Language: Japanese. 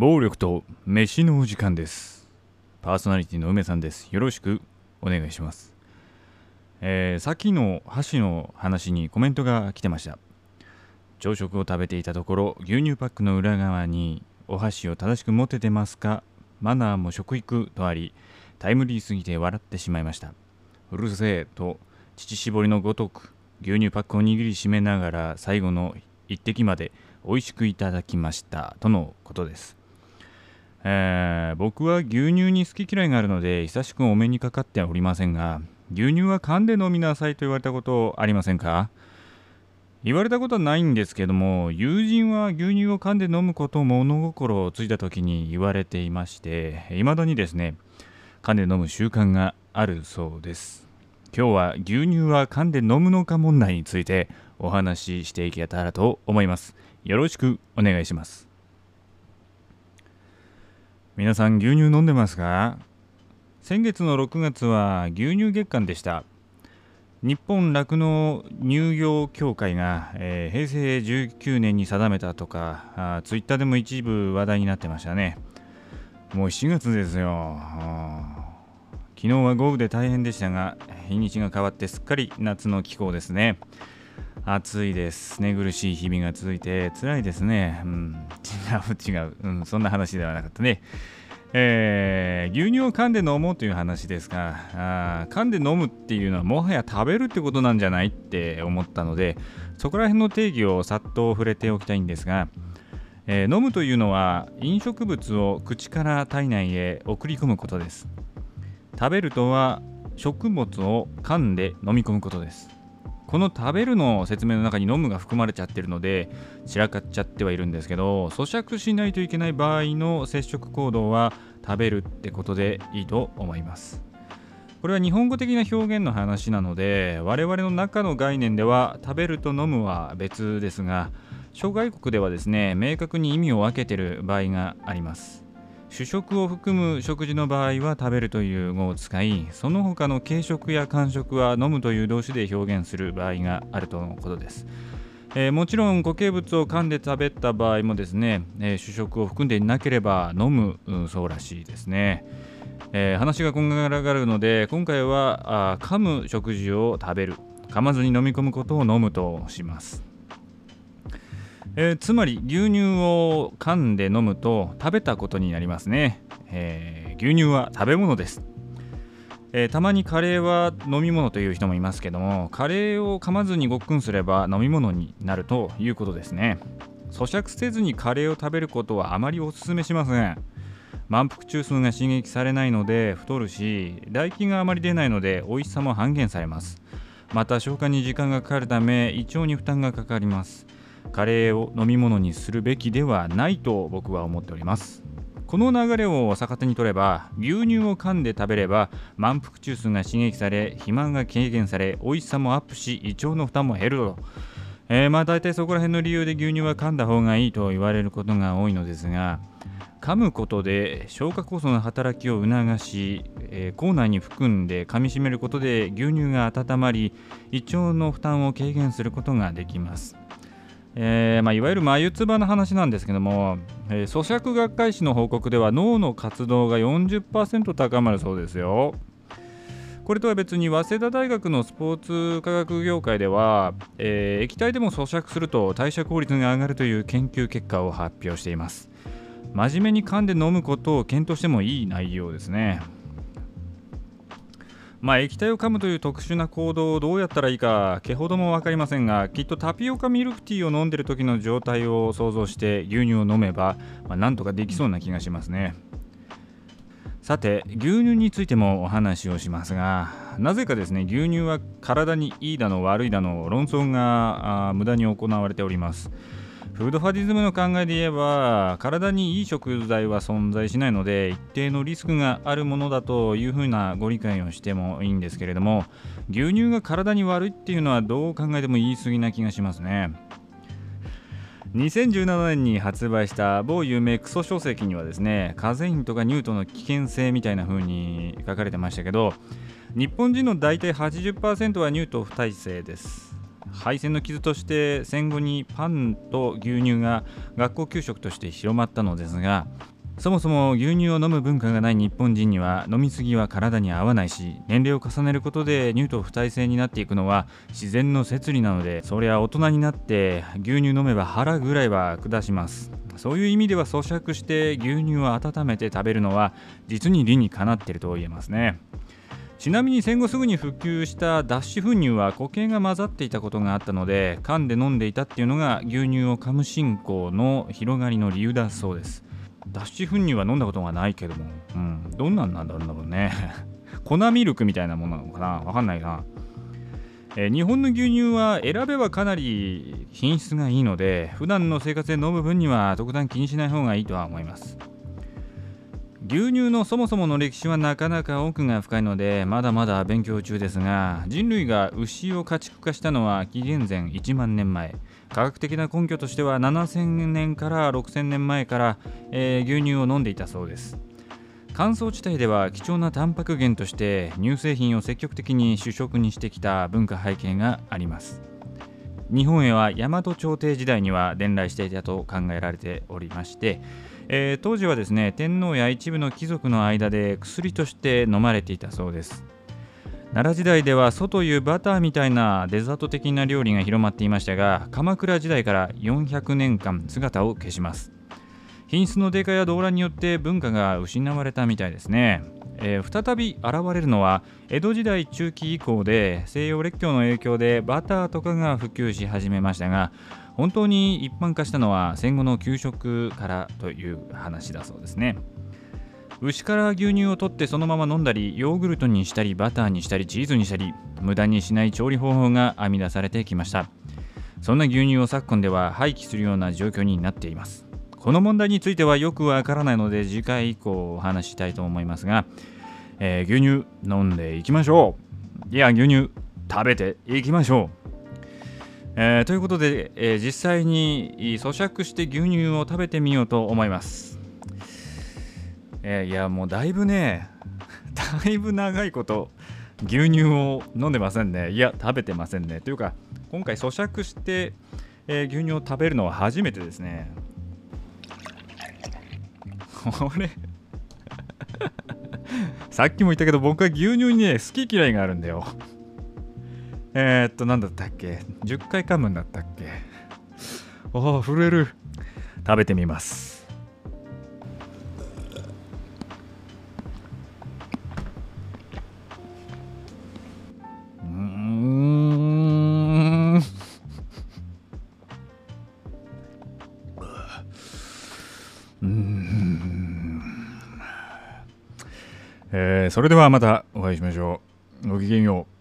暴力と飯のお時間です。パーソナリティの梅さんです。よろしくお願いします。えー、さっきの箸の話にコメントが来てました。朝食を食べていたところ牛乳パックの裏側にお箸を正しく持ててますか？マナーも食育とありタイムリーすぎて笑ってしまいました。うるせえと乳搾りのごとく牛乳パックを握りしめながら最後の一滴まで美味しくいただきました。とのことです、えー、僕は牛乳に好き嫌いがあるので久しくお目にかかっておりませんが牛乳は噛んで飲みなさいと言われたことありませんか？言われたことはないんですけども友人は牛乳を噛んで飲むことを物心をついた時に言われていまして未だにですね噛んで飲む習慣があるそうです。今日は牛乳は噛んで飲むのか問題についてお話ししていけたらと思います。よろしくお願いします。皆さん牛乳飲んでますか？先月の6月は牛乳月間でした。日本酪農乳業協会が、えー、平成19年に定めたとかあツイッターでも一部話題になってましたね。もう7月ですよ。昨日は豪雨で大変でしたが日にちが変わってすっかり夏の気候ですね。暑いです。寝苦しい日々が続いて辛いですね。うん、違う違う、うん。そんな話ではなかったね。えー、牛乳を噛んで飲もうという話ですがあ噛んで飲むっていうのはもはや食べるってことなんじゃないって思ったのでそこら辺の定義をさっと触れておきたいんですが、えー、飲むというのは飲食物を口から体内へ送り込むことです食べるとは食物を噛んで飲み込むことですこの食べるの説明の中に飲むが含まれちゃってるので散らかっちゃってはいるんですけど咀嚼しないといけない場合の接触行動は食べるってことでいいと思います。これは日本語的な表現の話なので我々の中の概念では食べると飲むは別ですが諸外国ではですね明確に意味を分けてる場合があります。主食を含む食事の場合は食べるという語を使いその他の軽食や間食は飲むという動詞で表現する場合があるとのことです、えー、もちろん固形物を噛んで食べた場合もですね、えー、主食を含んでいなければ飲む、うん、そうらしいですね、えー、話がこんがらがるので今回はあ噛む食事を食べる。噛まずに飲み込むことを飲むとします。えー、つまり牛乳を噛んで飲むと食べたことになりますね、えー、牛乳は食べ物です、えー、たまにカレーは飲み物という人もいますけどもカレーを噛まずにごっくんすれば飲み物になるということですね。咀嚼せずにカレーを食べることはあまりお勧めしません。満腹中枢が刺激されないので太るし唾液があまり出ないので美味しさも半減されます。また消化に時間がかかるため胃腸に負担がかかります。カレーを飲み物にするべきではないと僕は思っております。この流れを逆手に取れば牛乳を噛んで食べれば満腹中枢が刺激され肥満が軽減され美味しさもアップし胃腸の負担も減ると、えー、まあ大体そこら辺の理由で牛乳は噛んだ方がいいと言われることが多いのですが噛むことで消化酵素の働きを促し、えー、口内に含んで噛みしめることで牛乳が温まり胃腸の負担を軽減することができます。えーまあ、いわゆる眉唾の話なんですけども、えー、咀嚼学会誌の報告では脳の活動が40%高まるそうですよ。これとは別に早稲田大学のスポーツ科学業界では、えー、液体でも咀嚼すると代謝効率が上がるという研究結果を発表しています。真面目に噛んで飲むことを検討してもいい内容ですね。まあ、液体を噛むという特殊な行動をどうやったらいいか毛ほども分かりませんがきっとタピオカミルクティーを飲んでる時の状態を想像して牛乳を飲めば、まあ、なんとかできそうな気がしますね。さて牛乳についてもお話をしますがなぜかですね牛乳は体にいいだの悪いだの論争が無駄に行われております。フードファディズムの考えで言えば体にいい食材は存在しないので一定のリスクがあるものだというふうなご理解をしてもいいんですけれども牛乳が体に悪いっていうのはどう考えても言い過ぎな気がしますね。2017年に発売した某有名クソ書籍にはですねカゼインとかニュートの危険性みたいな風に書かれてましたけど日本人の大体80%はニュート不耐性です。敗戦の傷として戦後にパンと牛乳が学校給食として広まったのですがそもそも牛乳を飲む文化がない日本人には飲みすぎは体に合わないし年齢を重ねることで乳糖不耐性になっていくのは自然の摂理なのでそりゃ大人になって牛乳飲めば腹ぐらいは下します。そういう意味では咀嚼して牛乳を温めて食べるのは実に理にかなっていると言えますね。ちなみに戦後すぐに復旧した脱脂粉乳は固形が混ざっていたことがあったので缶で飲んでいたっていうのが牛乳を噛む進行の広がりの理由だそうです。脱脂粉乳は飲んだことがないけども、うん、どんなんなんだろうね。粉ミルクみたいなものなのかなわかんないな、えー、日本の牛乳は選べばかなり品質がいいので普段の生活で飲む分には特段気にしない方がいいとは思います。牛乳のそもそもの歴史はなかなか奥が深いのでまだまだ勉強中ですが人類が牛を家畜化したのは紀元前1万年前。科学的な根拠としては7000年から6000年前から、えー、牛乳を飲んでいたそうです。乾燥地帯では貴重なタンパク源として乳製品を積極的に主食にしてきた文化背景があります。日本へは大和朝廷時代には伝来していたと考えられておりましてえー、当時はですね天皇や一部の貴族の間で薬として飲まれていたそうです。奈良時代では蘇というバターみたいなデザート的な料理が広まっていましたが鎌倉時代から400年間姿を消します。品質の低下や動乱によって文化が失われたみたいですね、えー、再び現れるのは江戸時代中期以降で西洋列強の影響でバターとかが普及し始めましたが本当に一般化したのは戦後の給食からという話だそうですね。牛から牛乳を取ってそのまま飲んだりヨーグルトにしたりバターにしたりチーズにしたり無駄にしない調理方法が編み出されてきました。そんな牛乳を昨今では廃棄するような状況になっています。この問題についてはよくわからないので次回以降お話したいと思いますが、えー、牛乳飲んでいきましょう。いや牛乳食べていきましょう。えー、ということで、えー、実際に咀嚼して牛乳を食べてみようと思います。えー、いやもうだいぶね だいぶ長いこと牛乳を飲んでませんね。いや食べてませんね。というか今回咀嚼して、え牛乳を食べるのは初めてですね。これ？さっきも言ったけど僕は牛乳にね好き嫌いがあるんだよ。えー、っと、なんだったっけ ?10 回噛むんだったっけ？おお、震える。食べてみます。うん。うん。え、それではまたお会いしましょう。ごきげんよう。